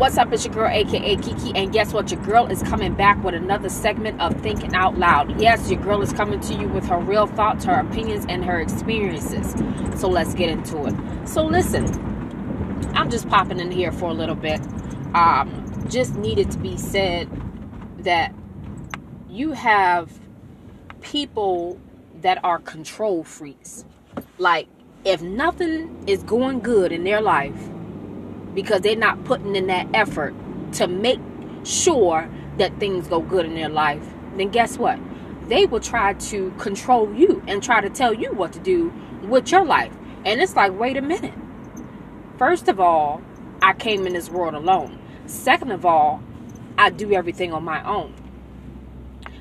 What's up? It's your girl, aka Keke, and guess what? Your girl is coming back with another segment of Thinking Out Loud. Yes, your girl is coming to you with her real thoughts, her opinions, and her experiences. So let's get into it. So listen, I'm just popping in here for a little bit. Um, just needed to be said that you have people that are control freaks. Like, if nothing is going good in their life, because they're not putting in that effort to make sure that things go good in their life, then guess what? They will try to control you and try to tell you what to do with your life. And it's like, wait a minute. First of all, I came in this world alone. Second of all, I do everything on my own.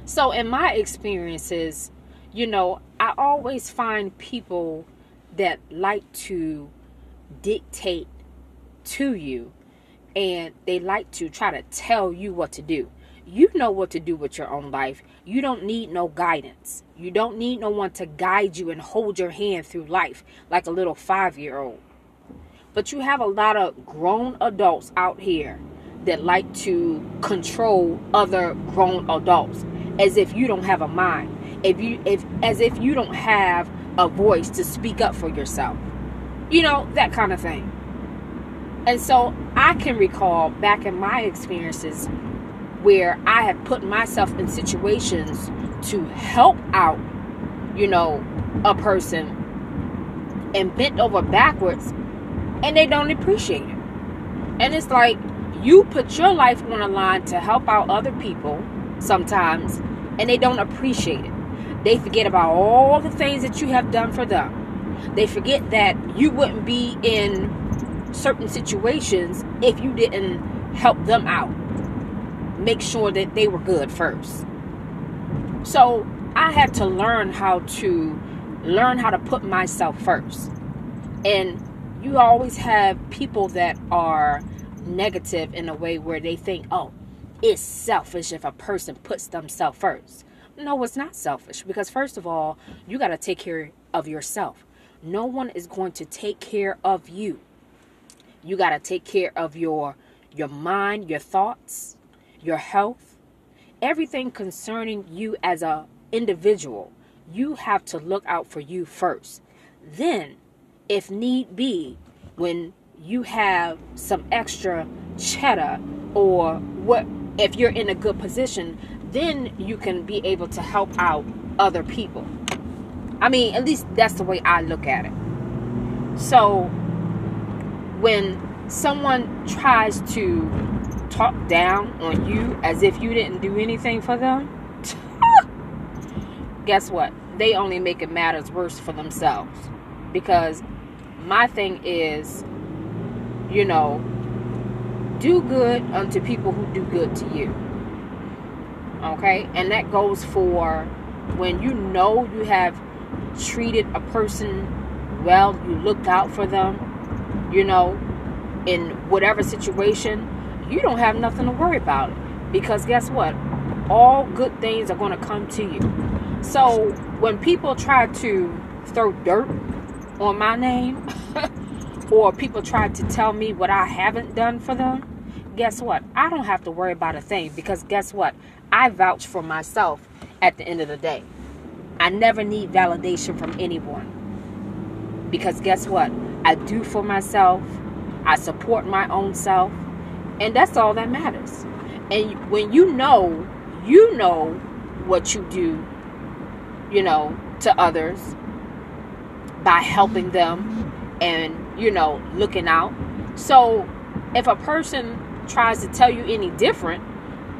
So, in my experiences, you know, I always find people that like to dictate to you and they like to try to tell you what to do. You know what to do with your own life. You don't need no guidance. You don't need no one to guide you and hold your hand through life like a little five year old. But you have a lot of grown adults out here that like to control other grown adults as if you don't have a mind. If you if as if you don't have a voice to speak up for yourself. You know, that kind of thing. And so I can recall back in my experiences where I have put myself in situations to help out, you know, a person and bent over backwards and they don't appreciate it. And it's like you put your life on the line to help out other people sometimes and they don't appreciate it. They forget about all the things that you have done for them. They forget that you wouldn't be in certain situations if you didn't help them out. Make sure that they were good first. So I had to learn how to learn how to put myself first. And you always have people that are negative in a way where they think, oh, it's selfish if a person puts themselves first. No, it's not selfish because, first of all, you got to take care of yourself. No one is going to take care of you. You got to take care of your your mind, your thoughts, your health, everything concerning you as a individual. You have to look out for you first. Then, if need be, when you have some extra cheddar or what if you're in a good position, then you can be able to help out other people. I mean, at least that's the way I look at it. So, when someone tries to talk down on you as if you didn't do anything for them, guess what? They only make it matters worse for themselves. Because my thing is, you know, do good unto people who do good to you. Okay? And that goes for when you know you have treated a person well, you looked out for them, you know, in whatever situation, you don't have nothing to worry about. Because guess what? All good things are going to come to you. So when people try to throw dirt on my name, or people try to tell me what I haven't done for them, guess what? I don't have to worry about a thing because guess what? I vouch for myself at the end of the day. I never need validation from anyone. Because guess what? I do for myself. I support my own self. And that's all that matters. And when you know, you know what you do, you know, to others by helping them and, you know, looking out. So if a person tries to tell you any different,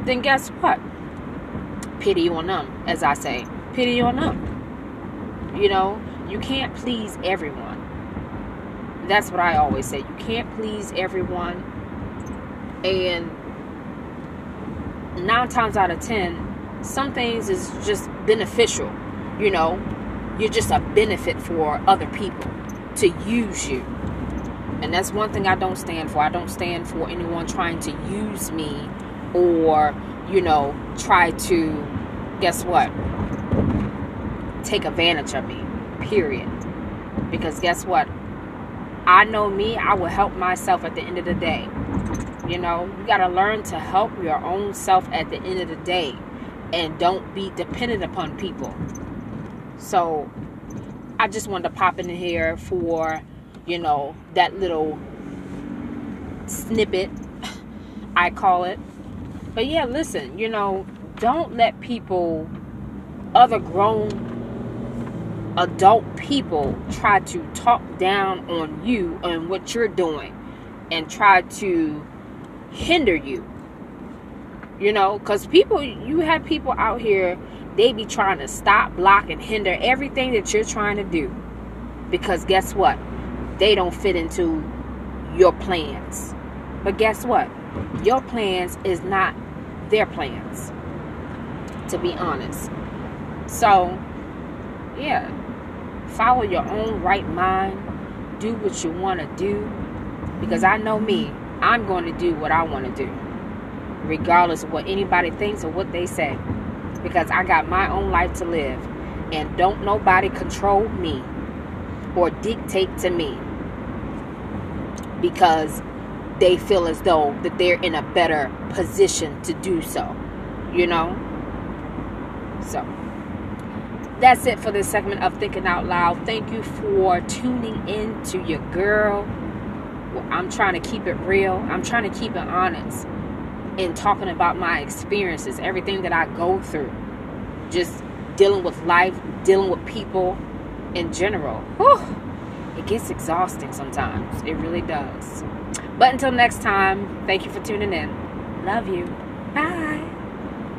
then guess what? Pity on them, as I say. Pity on them. You know, you can't please everyone. That's what I always say. You can't please everyone. And nine times out of ten, some things is just beneficial. You know, you're just a benefit for other people to use you. And that's one thing I don't stand for. I don't stand for anyone trying to use me or, you know, try to, guess what? Take advantage of me. Period. Because guess what? I know me, I will help myself at the end of the day. You know, you got to learn to help your own self at the end of the day and don't be dependent upon people. So, I just wanted to pop in here for, you know, that little snippet, I call it. But yeah, listen, you know, don't let people, other grown adult people, try to talk down on you and what you're doing and try to hinder you. You know, because people, you have people out here, they be trying to stop, block, and hinder everything that you're trying to do. Because guess what? They don't fit into your plans. But guess what? Your plans is not their plans, to be honest. So, yeah, follow your own right mind, do what you want to do. Because I know me, I'm going to do what I want to do, regardless of what anybody thinks or what they say. Because I got my own life to live, and don't nobody control me or dictate to me because they feel as though that they're in a better position to do so you know so that's it for this segment of thinking out loud thank you for tuning in to your girl I'm trying to keep it real. I'm trying to keep it honest in talking about my experiences, everything that I go through, just dealing with life, dealing with people in general. Whew, it gets exhausting sometimes. It really does. But until next time, thank you for tuning in. Love you. Bye.